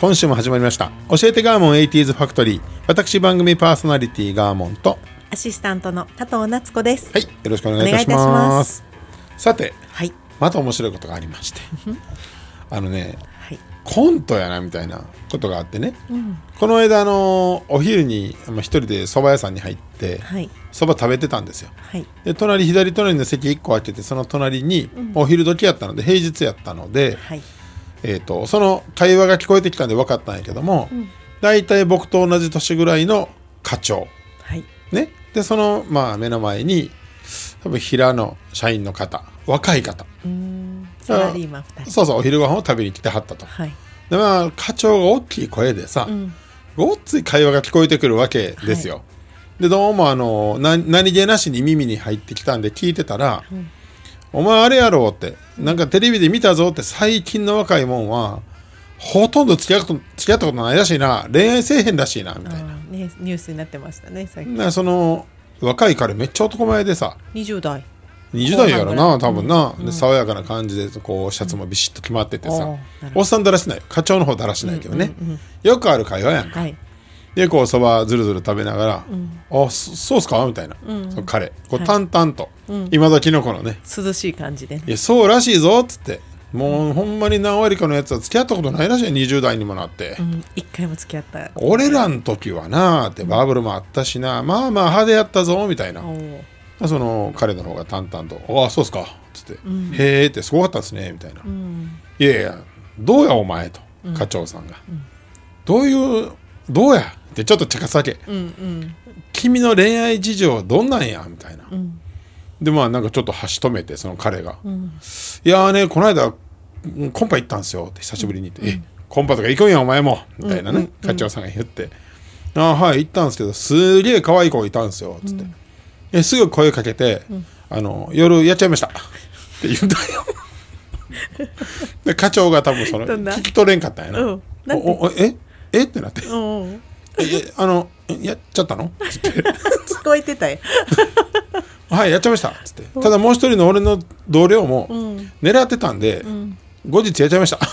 今週も始まりました教えてガーモン 80s ファクトリー私番組パーソナリティガーモンとアシスタントの多藤夏子です。はいよろしくお願いいたしまますさてはい。また面白いことがありましてあのねはい。コントやなみたいなことがあってね、この間あのお昼にまあ一人で蕎麦屋さんに入ってはい。蕎麦食べてたんですよはい。で隣左隣の席1個空けてその隣にお昼時やったので平日やったので、はい。えー、とその会話が聞こえてきたんで分かったんやけども、大体僕と同じ年ぐらいの課長はい。ねでその、まあ、目の前に多分平の社員の方若い方。サラリーマン二人。そうそうお昼ご飯を食べに来てはったとはい。でまあ課長が大きい声でさ、うん。ごっつい会話が聞こえてくるわけですよ、でどうもあのな何気なしに耳に入ってきたんで聞いてたら「お前あれやろ」って。なんかテレビで見たぞって。最近の若いもんはほとんど付き合ったこと付き合ったことないらしいな。恋愛せえへんらしいなみあたいな。ーね、ニュースになってましたね。最近。でその若い彼めっちゃ男前でさ。二十代。20代やろな多分な、で爽やかな感じでこうシャツもビシッと決まっててさ、おーなるほど。おっさんだらしない。課長の方だらしないけどね、よくある会話やんか。はい。でこうそばずるずる食べながら「あそそうっすか?」みたいな、その彼。こうはい。淡々と、今時のこのね。涼しい感じでね「い。やそうらしいぞ」っつって。もうほんまに何割かのやつは付き合ったことないらしい20代にもなって、うん。一回も付き合った。俺らの時はなーってバブルもあったしな、まあまあ派手やったぞみたいな、その彼の方が淡々と「ああそうっすか」っつって「へえ」ってすごかったですねみたいな「うん。いやいやどうやお前」と課長さんが、どういうどうや?」ってちょっと茶化すわけ。うん。うん。君の恋愛事情はどんなんやみたいな、んでまあなんかちょっと箸止めてその彼が「んいやーねこの間うんコンパ行ったんですよ」って久しぶりに言って「えコンパとか行くんやお前も」みたいなね、課長さんが言って「ああはい行ったんですけどすげえ可愛い子いたんですよ」つって、えすぐ声かけて、あの「夜やっちゃいました」って言うんだよ。で課長が多分その聞き取れんかったんやな「うん。なんて？おおえ？え？っ?」てなって。うん。「ええあのやっちゃったの?」つって聞こえてたよ。はい、やっちゃいました。つって。ただもう一人の俺の同僚もん狙ってたんで、後日やっちゃいました。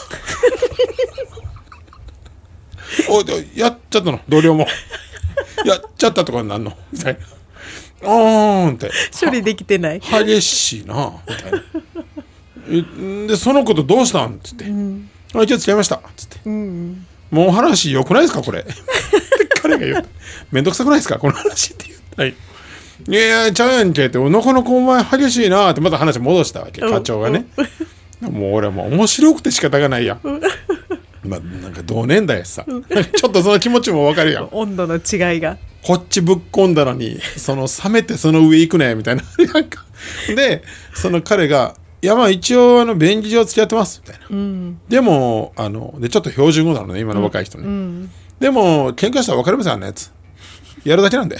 おいやっちゃったの、同僚も。やっちゃったとかになんの？みたいな。あーんって。処理できてない。激しいな、みたいな。えで、そのことどうしたん？つって。あ、一応付き合いました。つって。うん。もう話良くないですかこれ？彼が言う。めんどくさくないですか？この話って言ったら。いやいや、ちゃうやんけって、なかなかお前激しいなってまた話戻したわけ、課長がね。もう俺はもう面白くて仕方がないやん。まあなんか同年代やしさ。ちょっとその気持ちもわかるやん。温度の違いが。こっちぶっ込んだのに、その冷めてその上行くねみたいな。なんかで、その彼が、いやまあ一応あの便宜上付き合ってますみたいな。うん。でも、あの、で、ちょっと標準語なのね、今の若い人ね。うん。でも、喧嘩したら分かりません、あんなやつ。やるだけなんで。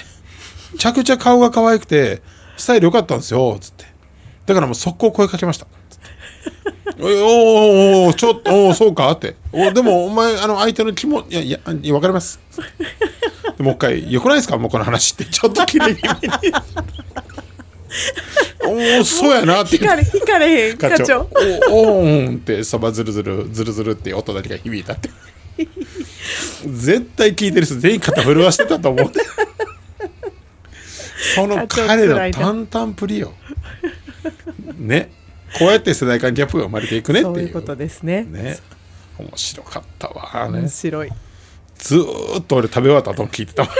めちゃくちゃ顔が可愛くて、スタイル良かったんですよ、つって。だからもう速攻声かけました。おい おーおちょっと、おーそうかって。おでも、お前、あの、相手の気も、いや、いや、分かります。でもう一回、よくないですか？もうこの話って。ちょっと切れ気味に。おお、そうやなって引かれ、引かれへん、課課長長。おおーんってそばずるずるずるずるって音だけが響いたって 絶対聞いてる人全員肩震わしてたと思う。その彼の淡々プリよ。ね。こうやって世代間ギャップが生まれていくねっていう。そういうことですね。ね。面白かったわね面白い。ずーっと俺食べ終わった後も聞いてたわ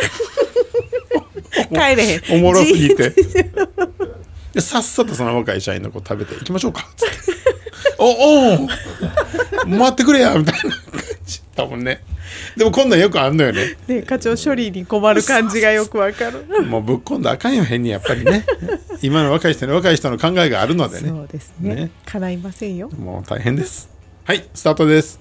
帰れへん。おもろすぎじてでさっさとその若い社員の子食べて「行きましょうか」っつって「おお待ってくれや」みたいな感じ多分ね。でもこんなんよくあんのよね。ね課長処理に困る感じがよくわかる。もうぶっ込んだらあかんよ変にやっぱりね。今の若い人に若い人の考えがあるのでね。そうですね。ね。叶いませんよ。もう大変です。はいスタートです。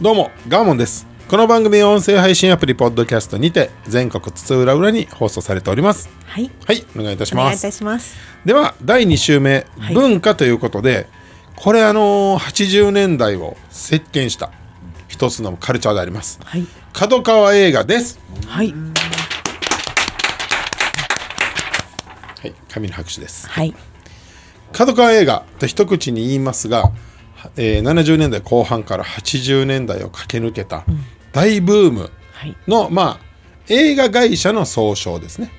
どうもガーモンですこの番組は音声配信アプリポッドキャストにて全国津々浦々に放送されております。はい。はいお願いいたしお願いいますたします。では第2週目、はい。文化ということでこれあのー80年代を席巻した一つのカルチャーであります。はい。角川映画です。はい。はい神の拍手です。はい。角川映画と一口に言いますが、えー70年代後半から80年代を駆け抜けた大ブームはい。の、まあ映画会社の総称ですね、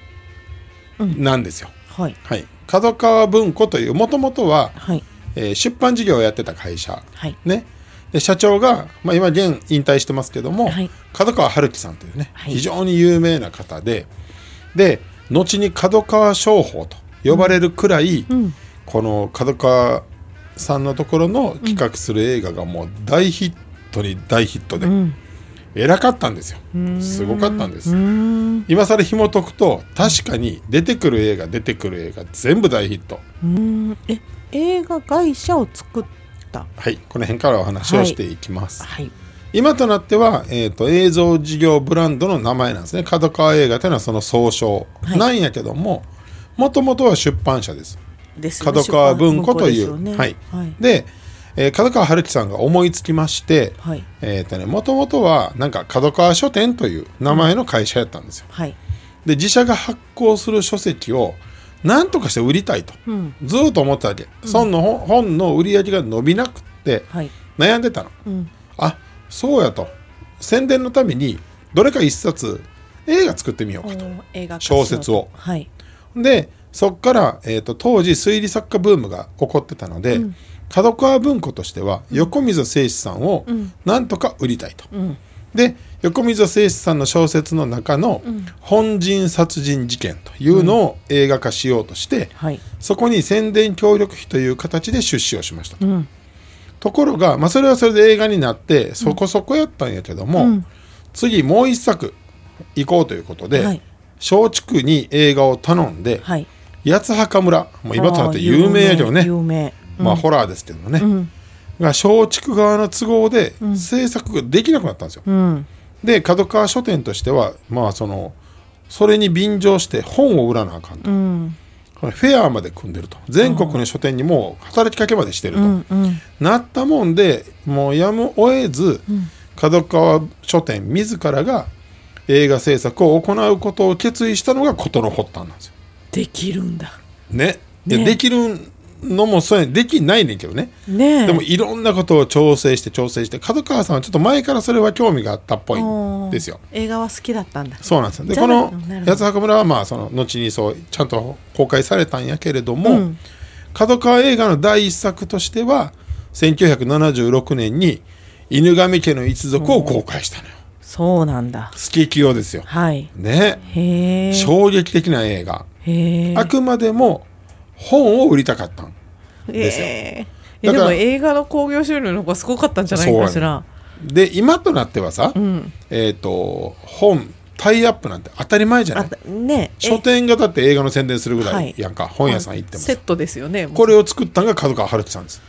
なんですよ。はい。はい。角川文庫というもともとは、はい。えー出版事業をやってた会社。はい。ね、で社長が、まあ、今現引退してますけども、はい。角川春樹さんというね、はい。非常に有名な方でで後に角川商法と呼ばれるくらい、ん。この角川さんのところの企画する映画がもう大ヒットに大ヒットで、ん偉かったんですよ。すごかったんです。今更紐解くと確かに出てくる映画出てくる映画全部大ヒット。え映画会社を作った。はいこの辺からお話をしていきます、はい。今となっては、えー、と映像事業ブランドの名前なんですね。角川映画というのはその総称。はい。なんやけどももともとは出版社です。ですよね。角川文庫という、ね。はい。はい。で、えー角川春樹さんが思いつきましてはい。えーとねもともとはなんか角川書店という名前の会社やったんですよ。はい。で自社が発行する書籍を何とかして売りたいと、うん。ずーっと思ったわけ、その本本の売り上げが伸びなくってはい。悩んでたの。うん。あそうやと。宣伝のためにどれか一冊映画作ってみようかと。小説を。はい。でそっから、えー、と当時推理作家ブームが起こってたので、角川文庫としては横溝正史さんをなんとか売りたいと。うん。で横溝正史さんの小説の中の「本人殺人事件」というのを映画化しようとして、はい。そこに宣伝協力費という形で出資をしましたと。うん。ところが、まあ、それはそれで映画になってそこそこやったんやけども、うん。次もう一作行こうということで、はい。松竹に映画を頼んで、はい。八つ墓村もう今となって有名やけどね。有名まあホラーですけどもね、うん。が松竹側の都合で制作ができなくなったんですよ。うん。で角川書店としてはまあそのそれに便乗して本を売らなあかんと、うん。フェアまで組んでると。全国の書店にもう働きかけまでしてると、うんうん。なったもんでもうやむを得ず、角川書店自らが映画制作を行うことを決意したのが事の発端なんですよ。できるんだ。ね。ね。できるのもそうやできないねんけどね。ねえでもいろんなことを調整して調整して角川さんはちょっと前からそれは興味があったっぽいんですよ。映画は好きだったんだそうなんですよ。でこの八つ墓村はまあその後にそうちゃんと公開されたんやけれども、うん角川映画の第一作としては1976年に犬神家の一族を公開したのよ。そうなんだスケキヨですよ。はいね。衝撃的な映画。へえあくまでも本を売りたかったんですよ。ええでも映画の興行収入の方がすごかったんじゃないかしら。で今となってはさ、うん。えっ、と本タイアップなんて当たり前じゃなあいねえ。書店がだって映画の宣伝するぐらはいいやんか、本屋さん行ってもさ。セットですよね。これを作ったのが角川春樹さんです。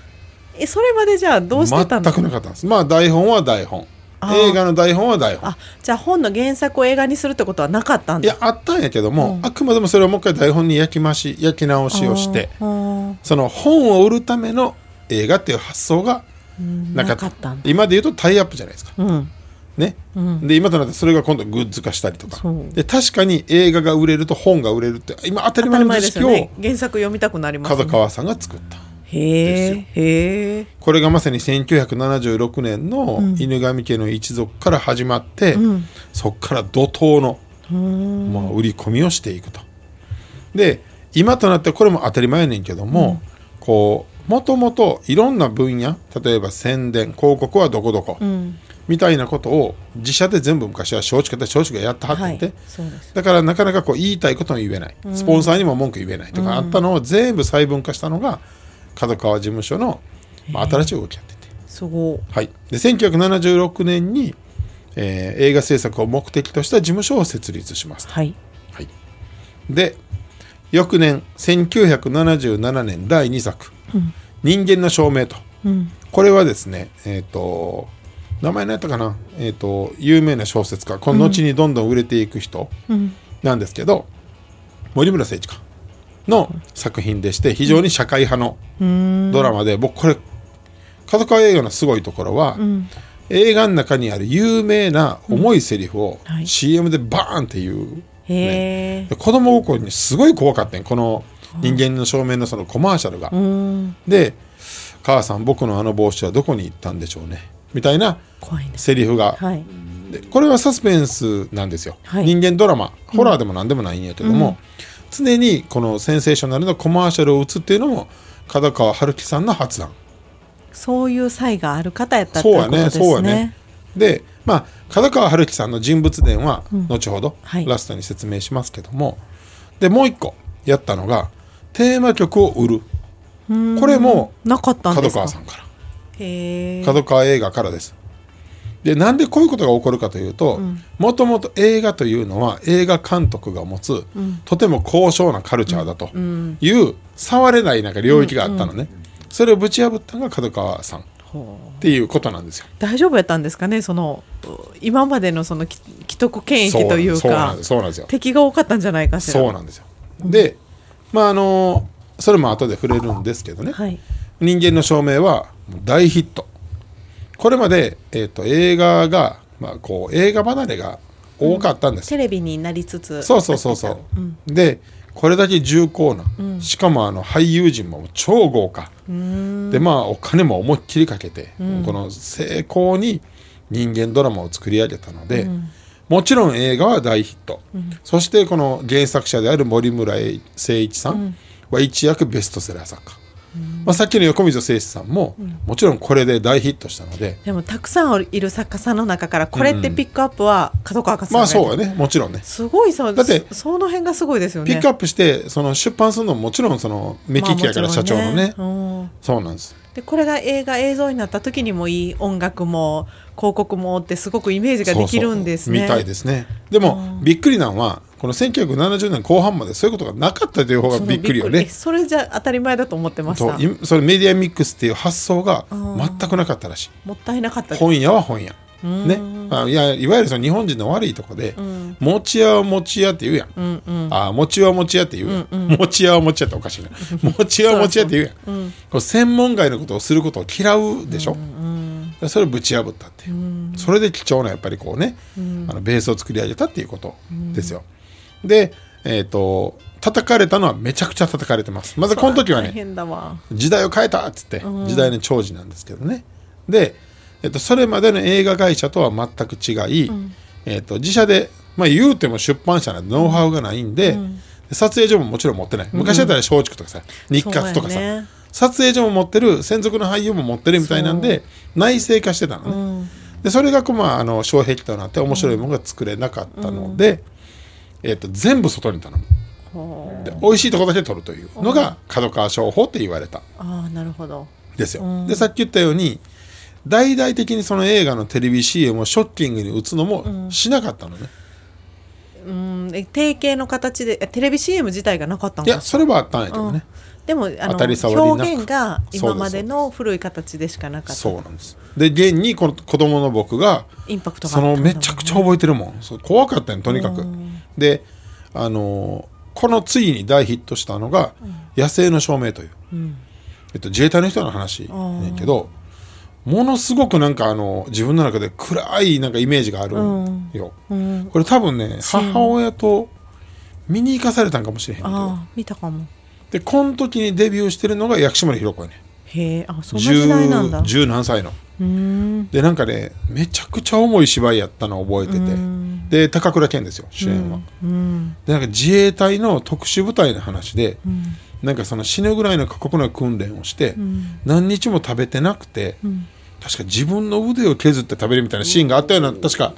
えそれまでじゃあどうしてた全のくなかったんです。まあ台本は台本映画の台本は台本。あじゃあ本の原作を映画にするってことはなかったんだ。いやあったんやけども、うん。あくまでもそれをもう一回台本に焼き増し焼き直しをしてその本を売るための映画っていう発想がうん。なかった。なかったんだ。今で言うとタイアップじゃないですか。うん。ね、うん。で今となってそれが今度グッズ化したりとか。そう。で確かに映画が売れると本が売れるって今当たり当たり前前の知識をですよね。原作読みたくなります角川さんが作ったへえこれがまさに1976年の犬神家の一族から始まって、うん。そこから怒涛の、うん。まあ、売り込みをしていくと。で今となってこれも当たり前やねんけども、こうもともといろんな分野例えば宣伝広告はどこどこ、うん。みたいなことを自社で全部昔は松竹で松竹がやってはってんて、はい。だからなかなかこう言いたいことも言えない、スポンサーにも文句言えないとかあったのを全部細分化したのが角川事務所の、まあ、新しい動きやってて、すご。いはい、で1976年に、えー映画制作を目的とした事務所を設立します、はい。はい、で翌年1977年第2作「人間の証明と」うん。これはですねえっ、と名前何やったかな、えー、と有名な小説家。この後にどんどん売れていく人うん。なんですけど、森村誠一かの作品でして非常に社会派のうん。ドラマで、僕これ角川映画のすごいところは、ん。映画の中にある有名な重いセリフをはい。CM でバーンっていう、へえで子供心にすごい怖かったんこの人間の正面のそのコマーシャルが。うん。で「母さん僕のあの帽子はどこに行ったんでしょうね」みたいなセリフが、はい。でこれはサスペンスなんですよ、はい。人間ドラマホラーでも何でもないんやけども、常にこのセンセーショナルなコマーシャルを打つっていうのも角川春樹さんの発案。そういう才がある方やったってそうやねことですね。そうやね。でまあ角川春樹さんの人物伝は後ほどはい。ラストに説明しますけども、でもう一個やったのがテーマ曲を売る。うん。これも角川さんから。角川映画からですでなんでこういうことが起こるかというともともと映画というのは映画監督が持つ、とても高尚なカルチャーだという、触れないなんか領域があったのね、それをぶち破ったのが角川さん。っていうことなんですよ。大丈夫やったんですかね？そのう今までのそのき既得権益というかそうなんです。そうなんですよ。敵が多かったんじゃないかしら。そうなんですよ。でまああのそれも後で触れるんですけどね、はい。人間の証明は大ヒットこれまで、えー、と映画が、まあ、こう映画離れが多かったんです、テレビになりつつ。そうそうそうそう、でこれだけ重厚な、しかもあの俳優陣も超豪華。でまあお金も思いっきりかけて、この成功に人間ドラマを作り上げたので、もちろん映画は大ヒット、そしてこの原作者である森村誠一さん。は一躍ベストセラー作家、まあ、さっきの横溝正史さんも、もちろんこれで大ヒットしたので、でもたくさんいる作家さんの中からこれってピックアップは角川さんがまあそうやね。もちろんね。すごいそうだってそその辺がすごいですよね。ピックアップしてその出版するのももちろんその目利きやからまあ社長のね,、そうなんです。でこれが映画映像になった時にもいい音楽も広告もってすごくイメージができるんですね。みたいですね。でも、びっくりなのはこの1970年後半までそういうことがなかったという方がびっくりよえね。それじゃ当たり前だと思ってました。それメディアミックスっていう発想が全くなかったらしい。もったいなかった本屋は本屋。ね。あいやいわゆるその日本人の悪いとこで、餅屋は餅屋って言うやん、うんうん。あ餅は餅屋って言うやん、餅屋は餅屋っておかしいな。餅は餅屋って言うやん。これ専門外のことをすることを嫌うでしょ、でそれをぶち破ったっていう、それで貴重なやっぱりこうね、あのベースを作り上げたっていうことですよ、でえっ、と叩かれたのはめちゃくちゃ叩かれてます。まずこの時は大ね時代を変えたっつって、時代の長寿なんですけどね。で、えっと、それまでの映画会社とは全く違い、えっと、自社で、まあ、言うても出版社なんでノウハウがないんで、で撮影所ももちろん持ってない。昔だったら松竹とかさ、日活とかさ、撮影所も持ってる専属の俳優も持ってるみたいなんで内製化してたのね、でそれがこう、まあ、あの障壁となって面白いものが作れなかったので、えっと全部外に頼む。で美味しいとこだけ取るというのが角川商法って言われた。ああなるほど。ですよ、でさっき言ったように大々的にその映画のテレビ CM をショッキングに打つのもしなかったのね、定型の形でえテレビ CM 自体がなかったんいやそれはあったんやけどね、でもあの表現が今までの古い形でしかなかった。そうなんです。で現にこの子供の僕がインパクトがそのめちゃくちゃ覚えてるもん。怖かったよとにかく。であのーこの次に大ヒットしたのが「野生の証明」という、えっと、自衛隊の人の話ねんけどものすごくなんかあの自分の中で暗いなんかイメージがあるんよ、これ多分ね母親と見に行かされたんかもしれへんけど。ああ見たかも。でこの時にデビューしてるのが薬師丸ひろ子やねへえあそんな時代なんだ。十十何歳の。でなんかねめちゃくちゃ重い芝居やったのを覚えてて。で高倉健ですよ主演は、うん。でなんか自衛隊の特殊部隊の話で、なんかその死ぬぐらいの過酷な訓練をして、何日も食べてなくて、確か自分の腕を削って食べるみたいなシーンがあったような確か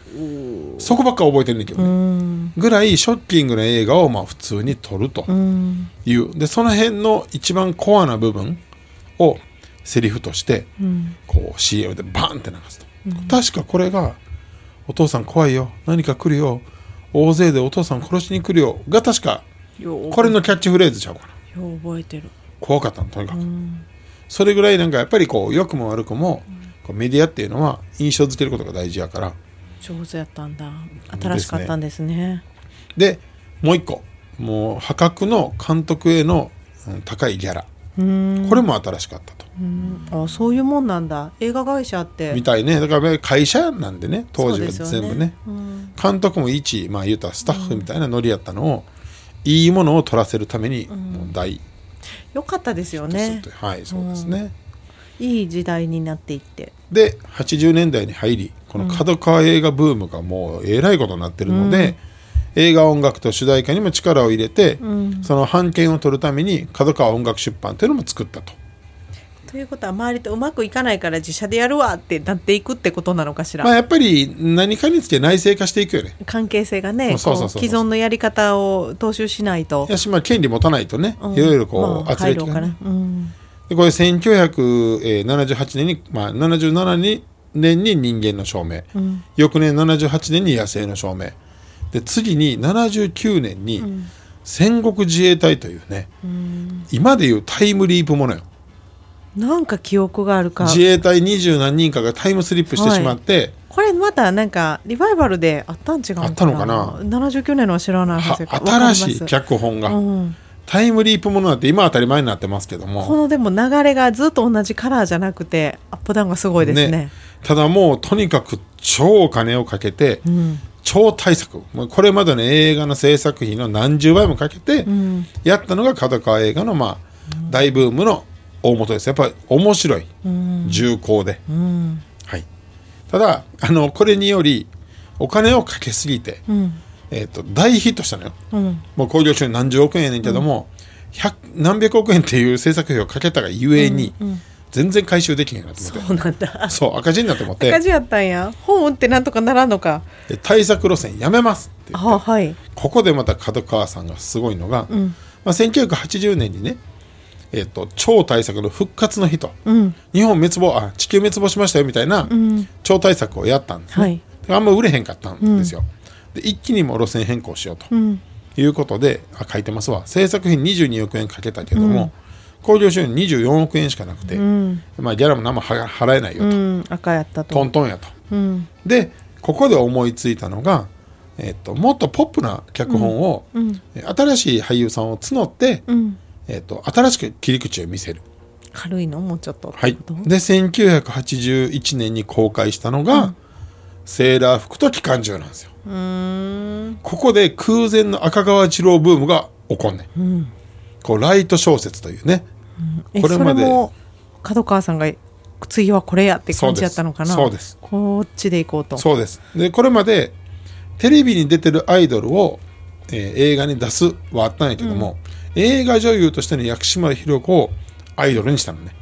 そこばっか覚えてるんだけどね。ぐらいショッキングな映画をまあ普通に撮るという。でその辺の一番コアな部分をセリフとしてこう CM でバンって流すと。確かこれが「お父さん怖いよ。何か来るよ。大勢でお父さん殺しに来るよ」が確かこれのキャッチフレーズちゃうかな。よう覚えてる。怖かったのとにかく。それぐらいなんかやっぱりこう良くも悪くもこうメディアっていうのは印象付けることが大事やから。上手やったんだ。新しかったんですね。でもう一個。もう破格の監督へのうん高いギャラ。これも新しかったと。あそういうもんなんだ。映画会社って。みたいね。だから会社なんでね。当時は全部ね。うん。監督も一まあ言うたらスタッフみたいなノリやったのをいいものを取らせるためにもう大よかったですよね。はいそうですねいい時代になっていって。で80年代に入りこの角川映画ブームがもうえらいことになってるので、映画音楽と主題歌にも力を入れて、その版権を取るために角川音楽出版というのも作ったと。ということは周りとうまくいかないから自社でやるわってなっていくってことなのかしら、まあ、やっぱり何かにつけ内製化していくよね。関係性がね既存のやり方を踏襲しないと。やしまあ権利持たないとね、うん。いろいろこう、まあ圧力が、ね。入ろうかな。うんでこれ1978年に、まあ、77に年に人間の証明、翌年78年に野生の証明。で次に79年に戦国自衛隊というね、今でいうタイムリープものよ。なんか記憶があるか。自衛隊二十何人かがタイムスリップしてしまって、これまたなんかリバイバルであったん違うのかな。あったのかな。79年のは知らないははずやから。新しい脚本が、うんタイムリープものなんて今当たり前になってますけども。このでも流れがずっと同じカラーじゃなくてアップダウンがすごいですね。ただもうとにかく超お金をかけて、超大作。これまでの映画の制作費の何十倍もかけてやったのが角川映画のまあ大ブームの大元です。やっぱり面白い、重厚で、はい、ただあのこれによりお金をかけすぎて、えー、と大ヒットしたのよ、もう興行収入何十億円やねんけども、100何百億円っていう制作費をかけたがゆえに、全然回収できへんなと思って。そうなんだ。そう赤字になって思って。赤字やったんや。本売ってなんとかならんのか。で対策路線やめますって言って。あはい。ここでまた角川さんがすごいのが、まあ、1980年にね、えっと超大作の復活の日と、日本滅亡あ地球滅亡しましたよみたいな、超大作をやったんですね、はい。あんま売れへんかったんですよ、で一気にもう路線変更しようと、いうことであ書いてますわ。制作費22億円かけたけども興行、収入24億円しかなくて、まあ、ギャラも何もは払えないよと、うん。赤やったと。トントンやと、でここで思いついたのが、えっともっとポップな脚本を、え新しい俳優さんを募って、えっと新しく切り口を見せる。軽いの？もうちょっと。はい、で1981年に公開したのが、セーラー服と機関銃なんですよ。ここで空前の赤川次郎ブームが起こんねん、こうライト小説というね、えこれまで。角川さんが次はこれやって感じやったのかな？そうです。こっちで行こうと。そうです。でこれまでテレビに出てるアイドルを、えー映画に出すはあったんやけども、映画女優としての薬師丸ひろ子をアイドルにしたのね。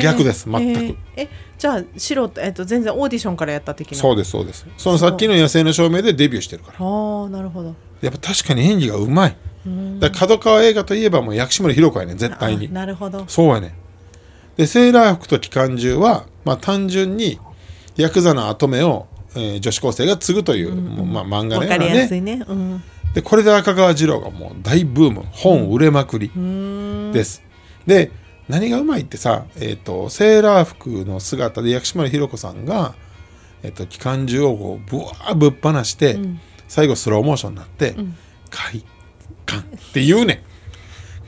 逆です。全く。えじゃあ素人、えっと、全然オーディションからやった的な。そうですそうです。そのさっきの野生の証明でデビューしてるから。ああなるほど。やっぱ確かに演技がうまい。角川映画といえばもう薬師丸ひろ子やねん絶対に。あなるほど。そうやねん。でセーラー服と機関銃は、まあ、単純にヤクザの跡目を、えー女子高生が継ぐという、もうまあ、漫画のようなわかりやすねいね。うん。でこれで赤川次郎がもう大ブーム。本売れまくりです、で何がうまいってさ、えー、とセーラー服の姿で薬師丸ひろ子さんが、えー、と機関銃をこうぶわーぶっ放して、最後スローモーションになって「快感」って言うねん。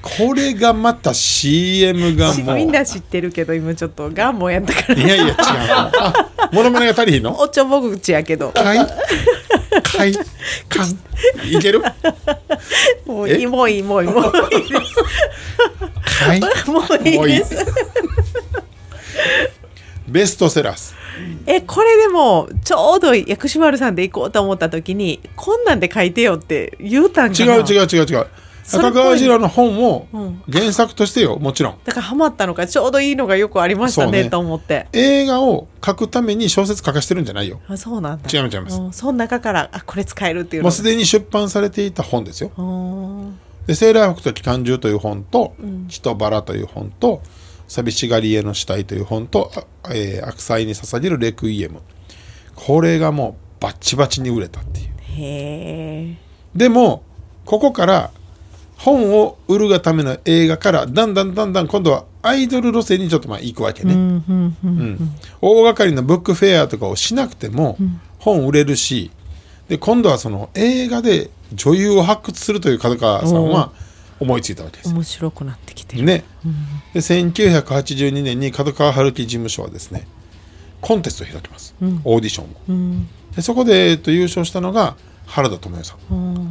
これがまた CM がもうみんな知ってるけど今ちょっとガンモンやったから。いやいや違うあモノマネが足りひんの？おちょぼ口やけど。かいかいかんいける？えもういいもういいもういいもういいです かい。もういいです。ベストセラースえこれでもちょうど薬師丸さんで行こうと思った時にこんなんで書いてよって言うたんかな。違う違う違う違う。それっぽい赤川次郎の本をうん。原作としてよもちろん。だからハマったのがちょうどいいのがよくありましたねね。と思って。映画を書くために小説書かしてるんじゃないよ。あそうなんだ。違います違います。うんその中からあこれ使えるっていうの。もうすでに出版されていた本ですよ。うんで「セーラー服と機関銃」という本とうん「血とバラ」という本と「寂しがりへの死体」という本と「あえー悪妻に捧げるレクイエム」これがもうバッチバチに売れたっていう。へえでもここから本を売るがための映画からだんだんだんだん今度はアイドル路線にちょっとまあ行くわけね、うんうん。大掛かりなブックフェアとかをしなくても本売れるしで今度はその映画で女優を発掘するという角川さんは思いついたわけです。面白くなってきてる。ね、で1982年に角川春樹事務所はですねコンテストを開きます、うん。オーディションを。うん。でそこで、えっと、優勝したのが原田知世さん。うん。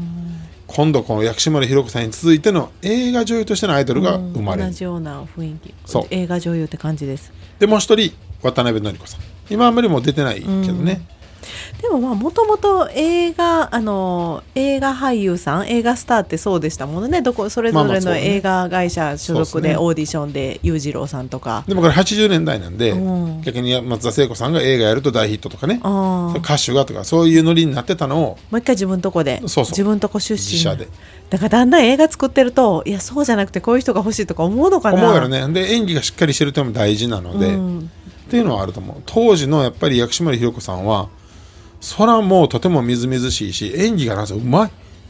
今度この薬師丸ひろ子さんに続いての映画女優としてのアイドルが生まれる。同じような雰囲気。そう。映画女優って感じです。でもう一人渡辺典子さん。今あんまりもう出てないけどね、でもまあもともと映画あの映画俳優さん映画スターってそうでしたもんね。どこそれぞれの映画会社所属でオーディションで裕次郎さんとか。でもこれ80年代なんで、うん。逆に松田聖子さんが映画やると大ヒットとかね。歌手がとかそういうノリになってたのをもう一回自分とこで自分とこ出身。だからだんだん映画作ってるといやそうじゃなくてこういう人が欲しいとか思うのかな。思うやろね。で演技がしっかりしてるってのも大事なので、うん。っていうのはあると思う。当時のやっぱり薬師丸ひろ子さんはそらもうとてもみずみずしいし演技がなんせうま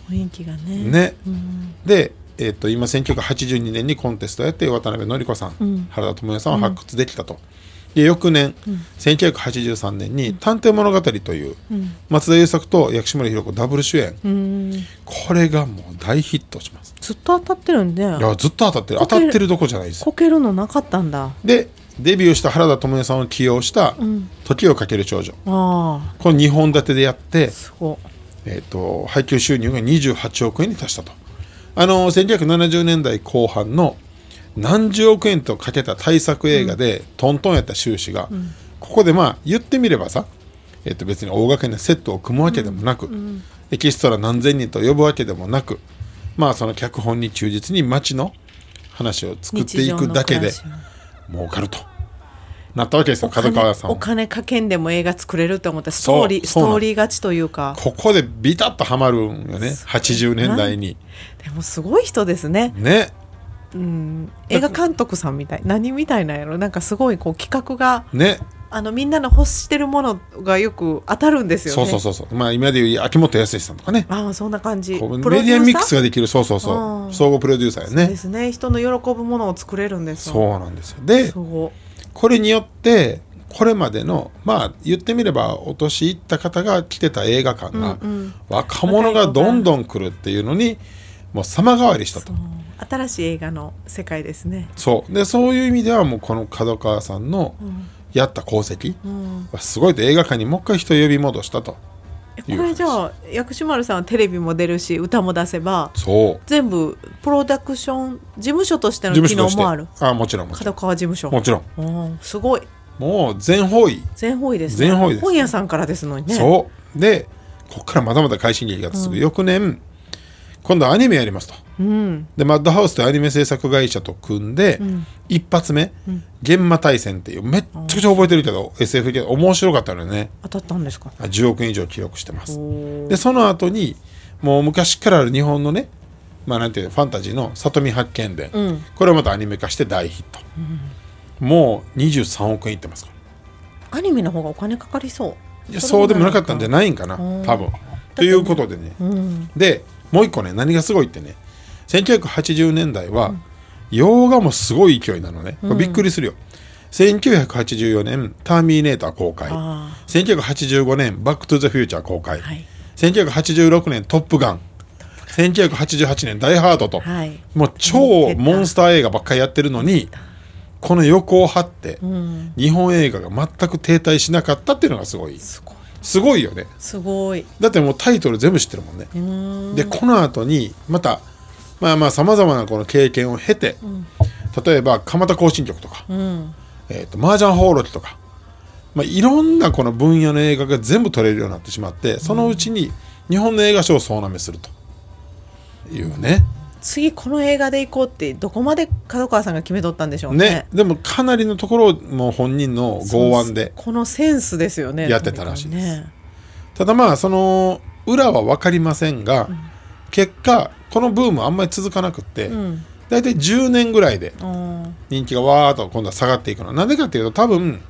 雰囲気がねい？ね、うん。で、えっと今1982年にコンテストやって渡辺典子さん、うん。原田知世さんを発掘できたと、で翌年、1983年に「探偵物語」といううん。松田優作と薬師丸ひろ子ダブル主演。うん。これがもう大ヒットします。ずっと当たってるんでいやずっと当たってる。当たってるどころじゃないですこけるのなかったんだ。でデビューした原田知世さんを起用したうん「時をかける少女。あ」この2本立てでやってえー、と配給収入が28億円に達したと。あの1970年代後半の何十億円とかけた大作映画でトントンやった収支が、ここでまあ言ってみればさ、えー、と別に大掛かりなセットを組むわけでもなく、エキストラ何千人と呼ぶわけでもなくまあその脚本に忠実に街の話を作っていくだけで儲かると。なったわけですよ角川さん。はお金かけんでも映画作れるって思ったストーリーストーリー勝ちというか。ここでビタッとはまるんよね80年代に。でもすごい人ですね、ね。うん、映画監督さんみたい何みたいなんやろ。なんかすごいこう企画がねあのみんなの欲してるものがよく当たるんですよね。そうそうそうそう。まあ今でいう秋元康さんとかね。ああそんな感じ。メディアミックスができる。そうそうそう。うん総合プロデューサーやそうでねすね。人の喜ぶものを作れるんですよ。そうなんですよ。でこれによってこれまでのまあ言ってみればお年いった方が来てた映画館が、うんうん。若者がどんどん来るっていうのにもう様変わりしたと。新しい映画の世界ですね、そう。でそういう意味ではもうこの角川さんのうんやった功績？うん、はすごいと映画館にもう一回人を呼び戻したと。えこれじゃあ薬師丸さんはテレビも出るし歌も出せばそう。全部プロダクション事務所としての機能もある？あもちろんもちろ角川事務所。んもちろん。うんすごい。もう全方位。全方位ですね。全方位です。本屋さんからですのにね。そう。でここからまだまだ快進撃が続く、翌年今度はアニメやりますとうん。でマッドハウスというアニメ制作会社と組んで、ん。一発目、現場対戦っていうめっちゃくちゃ覚えてるけど、SF 系面白かったのよね。当たったんですか？あ10億円以上記録してます。おでその後にもう昔からある日本のねまあなんていうのファンタジーの里見八犬伝、うん。これをまたアニメ化して大ヒット、もう23億円いってますから。アニメの方がお金かかりそう。いやそうでもなかったんじゃないんかなうん多分。ということでね。うん。でもう一個ね何がすごいってね1980年代は、洋画もすごい勢いなのね。これびっくりするよ、1984年「ターミネーター」公開。あ1985年「バック・トゥ・ザ・フューチャー」公開、あはい1986年「トップガン」1988年「ダイ・ハードと」はい。もう超モンスター映画ばっかりやってるのにこの横を張ってうん。日本映画が全く停滞しなかったっていうのがすごい。すごい。よね。すごい。だってもうタイトル全部知ってるもんね。でこの後にまたまあまあさまざまなこの経験を経て、例えば蒲田行進曲とか、うん。えー、と麻雀放浪記とか、まあ、いろんなこの分野の映画が全部撮れるようになってしまってそのうちに日本の映画賞を総なめすると。いうね。次この映画で行こうってどこまで角川さんが決めとったんでしょうね。ね。でもかなりのところも本人の剛腕でこのセンスですよね。やってたらしいです。ね。ただまあその裏は分かりませんが、結果このブームあんまり続かなくって、うん。大体10年ぐらいでうん人気がわーっと今度は下がっていくの。なんでかっていうと多分、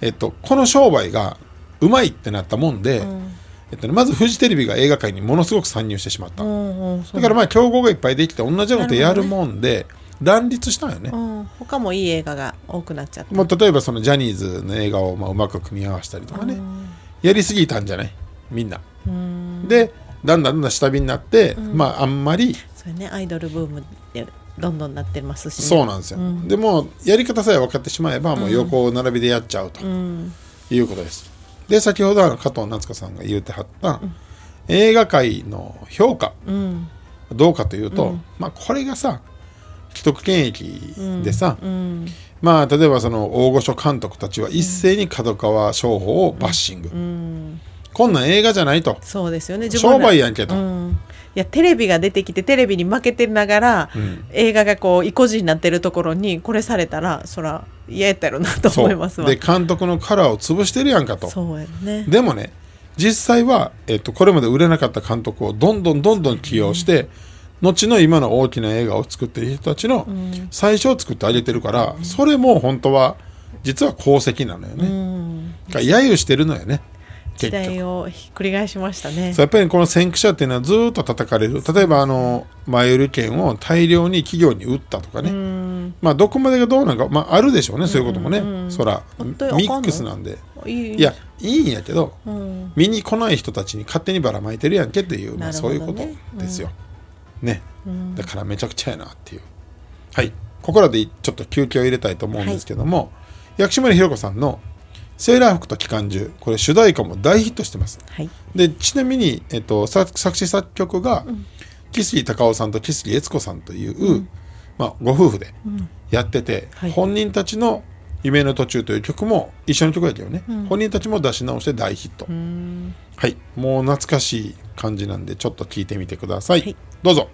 えっと、この商売がうまいってなったもんで、うん。えっとね、まずフジテレビが映画界にものすごく参入してしまった、うんうんだからまあ競合がいっぱいできて同じようなことやるもんで、乱立したんよね、うん、他もいい映画が多くなっちゃった。もう例えばそのジャニーズの映画をまあうまく組み合わせたりとかね、やりすぎたんじゃない？みんな、うん。でだんだんだんだん下火になって、まああんまりそれねアイドルブームでどんどんなってますし、ね、そうなんですよ、でもやり方さえ分かってしまえばもう横並びでやっちゃうとうん。いうことです、で先ほどあの加藤夏子さんが言うてはった、映画界の評価うん。どうかというと、まあこれがさ既得権益でさ、うん。まあ例えばその大御所監督たちは一斉に角川商法をバッシング、うんこんなん映画じゃないと。そうですよね。商売やんけと、うん、いやテレビが出てきてテレビに負けてながら、ん。映画がこう意固地になってるところにこれされたらそら嫌やったやろなと思いますわ。で監督のカラーを潰してるやんかと。そうやね。でもね実際は、えっと、これまで売れなかった監督をどんどんどんどん起用して、後の今の大きな映画を作ってる人たちの最初を作ってあげてるから、それも本当は実は功績なのようね。ん。が揶揄してるのよね時。代をひっくり返しましたね。やっぱりこの先駆者っていうのはずーっと叩かれる。例えばあの前売り券を大量に企業に売ったとかね、うん。まあどこまでがどうなのか、まあ、あるでしょうね、そういうこともね、そらミックスなんで。いい。いやいいんやけど、うん。見に来ない人たちに勝手にばらまいてるやんけっていう、ね。そういうことですよ、ね。だからめちゃくちゃやなっていう。はい。ここらでちょっと休憩を入れたいと思うんですけども、薬師丸ひろ子さんの「セーラー服と機関銃」これ主題歌も大ヒットしてます。はい。でちなみに、えっと、作作詞作曲が、木杉隆夫さんと木杉悦子さんという、まあ、ご夫婦でやってて、はい。本人たちの「夢の途中」という曲も一緒の曲やけどね、本人たちも出し直して大ヒット、うん。はい。もう懐かしい感じなんでちょっと聞いてみてください、はい。どうぞ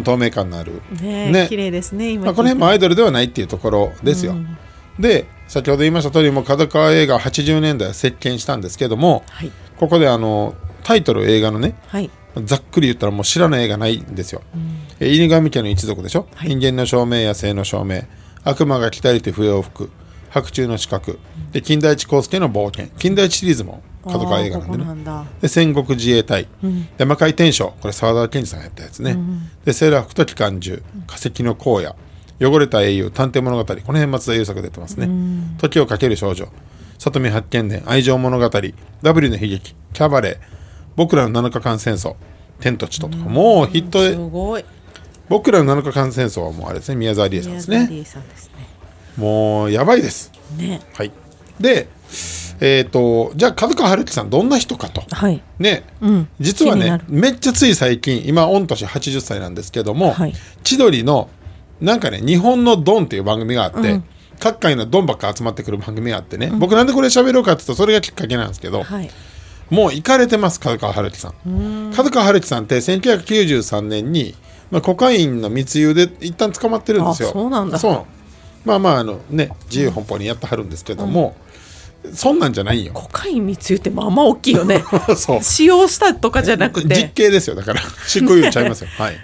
も透明感のある。ねね。綺麗ですね今まあ、この辺もアイドルではないっていうところですよ、で先ほど言いました通りもう角川映画80年代は席巻したんですけどもはい。ここであのタイトル映画のねはい。ざっくり言ったらもう知らない映画ないんですよ、え犬神家の一族でしょ、はい。人間の証明や性の証明。悪魔が来たりて笛を吹く白昼の四角で金田一耕助の冒険。金田一シリーズも角川映画なんでね。で戦国自衛隊、で魔界天将これ沢田研二さんがやったやつね、でセーラー服と機関銃。化石の荒野。汚れた英雄探偵物語。この辺松田優作出てますね、時をかける少女。里見八犬伝。愛情物語。W の悲劇。キャバレー。僕らの7日間戦争。天と地ととか、もうヒットすでごい。僕らの7日間戦争はもうあれですね。宮沢りえさんですね。ね。もうやばいです。ね。はい。でえっ、とじゃあ角川春樹さんどんな人かと。はい。ね、うん。実はねめっちゃつい最近今御年80歳なんですけども、はい。千鳥のなんかね「日本のドン」っていう番組があって、各界のドンばっか集まってくる番組があってね、僕なんでこれ喋ろうかって言うとそれがきっかけなんですけど、はい。もう行かれてます角川春樹さん。角川春樹さんって1993年に、まあ、コカインの密輸で一旦捕まってるんですよ。あそうなんだ。そう。まあまああのね自由奔放にやってはるんですけども、そんなんじゃないよ。コカイン密輸ってまあまあ大きいよね。そう。使用したとかじゃなく実て刑ですよだから。執行猶予ちゃいますよ。はい。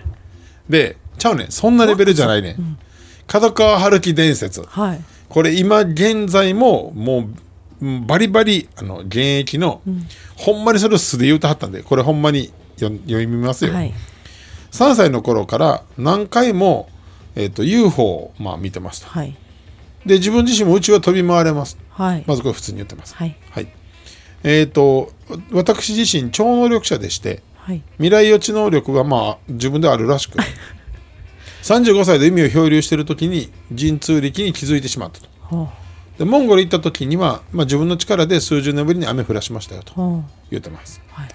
でちゃうねん。そんなレベルじゃないねん。角川春樹伝説。はい。これ今現在ももううんバリバリあの現役の、ほんまにそれを素で言うとはったんでこれほんまに読読みますよ、はい。3歳の頃から何回も、えー、と UFO を、まあ、見てますとはい。で自分自身も宇宙を飛び回れますはい。まずこれ普通に言ってます。はい。えっ、と私自身超能力者でしてはい。未来予知能力がまあ自分であるらしく 35歳で海を漂流している時に神通力に気づいてしまったと。ほでモンゴル行った時には、まあ、自分の力で数十年ぶりに雨降らしましたよと言ってます、はい。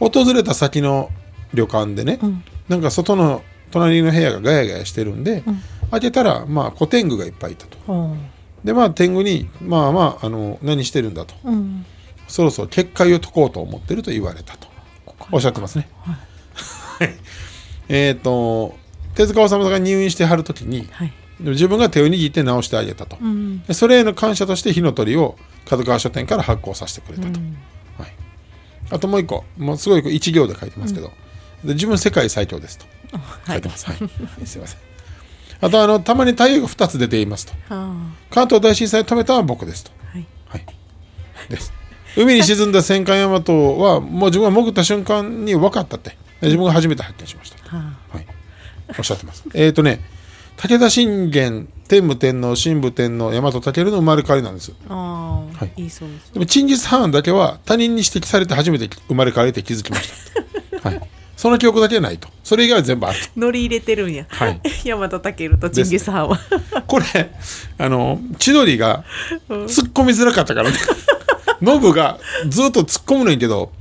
訪れた先の旅館でね、ん。なんか外の隣の部屋がガヤガヤしてるんで、開けたらまあ古天狗がいっぱいいたとでまあ天狗に「まあまああの何してるんだ」と。ううん「そろそろ結界を解こうと思ってる」と言われたと。おっしゃってますね。はい。えっ、と手塚治虫が入院してはる時にはい。自分が手を握って治してあげたと、うん。でそれへの感謝として火の鳥を角川書店から発行させてくれたと、はい、あともう一個もうすごい一行で書いてますけど、で自分世界最強ですと。書いてます、はい。すいませんあとあのたまに太陽が2つ出ていますと。は関東大震災を止めたのは僕ですと。あはい。はい。です。海に沈んだ戦艦大和はもう自分が潜った瞬間に分かったって。で自分が初めて発見しました。ははい、おっしゃってます。えっ、とね、武田信玄、天武天皇、神武天皇、大和武の生まれ変わりなんです。ああはい。いいそうですでも、チンギス・ハーンだけは他人に指摘されて初めて生まれ変わりって気づきました。はい。その記憶だけないと。それ以外は全部ある乗り入れてるんやはい大和健とチンギス・ハンはと。これ、あの、千鳥が突っ込みづらかったからね。ノブがずっと突っ込むねんけど、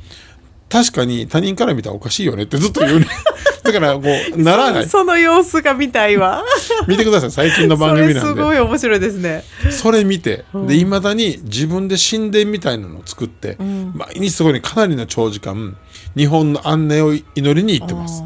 確かに他人から見たらおかしいよねってずっと言うね。だから、こう、ならない。その様子が見たいわ見てください。最近の番組なんで。ごい面白いですねそれ見て、でいまだに自分で神殿みたいなのを作って、毎日そこにかなりの長時間日本の安寧を祈りに行ってます。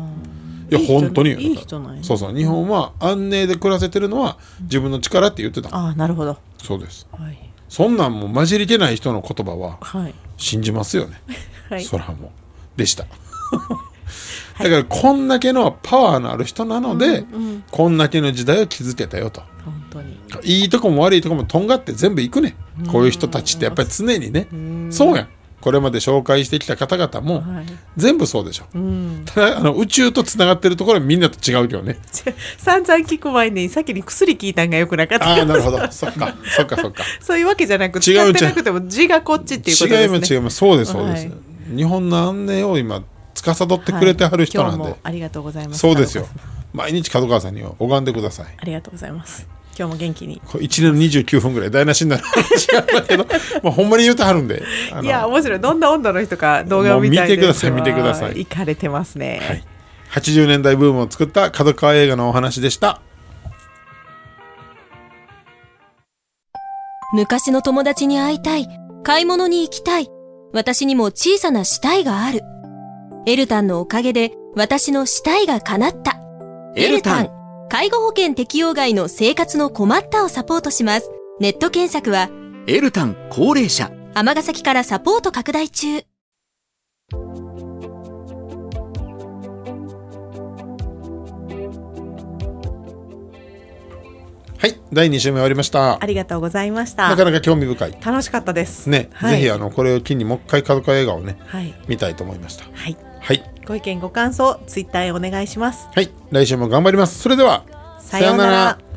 いや本当にいい人なそうそう。日本は安寧で暮らせてるのは自分の力って言ってたああなるほど。そうです。はい。そんなんもう混じりけない人の言葉ははい。信じますよね、はい。そらもう。でした。だからこんだけのパワーのある人なので、こんだけの時代を築けたよと。本当に。いいとこも悪いとこもとんがって全部いくね。こういう人たちってやっぱり常にね。そうやんこれまで紹介してきた方々もはい。全部そうでしょ。うん。ただあの宇宙とつながってるところはみんなと違うけどね。散々聞く前に先に薬聞いたんがよくなかった。ああなるほど。そっか。そっかそっか。そういうわけじゃなく違う使ってなくても字がこっちっていうこと違いですね。ます。違います。そうですそうです、はい。日本の安寧を今司ってくれてはる人なんで、はい。今日もありがとうございます。そうですよ。毎日角川さんには拝んでください。ありがとうございます今日も元気に。これ1年の29分ぐらい台無しになる。話なんだけどまあほんまに言うてはるんで。いや面白い。どんな温度の人か動画を見たいもう見てください見てください。行かれてますね、はい、80年代ブームを作った角川映画のお話でした。昔の友達に会いたい。買い物に行きたい。私にも小さな死体がある。エルタンのおかげで私の死体が叶った。エルタン介護保険適用外の生活の困ったをサポートします。ネット検索は、エルタン高齢者。尼崎からサポート拡大中。はい第2週目終わりました。ありがとうございました。なかなか興味深い。楽しかったです。ね、はい、ぜひあのこれを機にもう一回角川映画をねはい、見たいと思いました。はい、はいご意見ご感想ツイッターへお願いします。はい来週も頑張ります。それではさようなら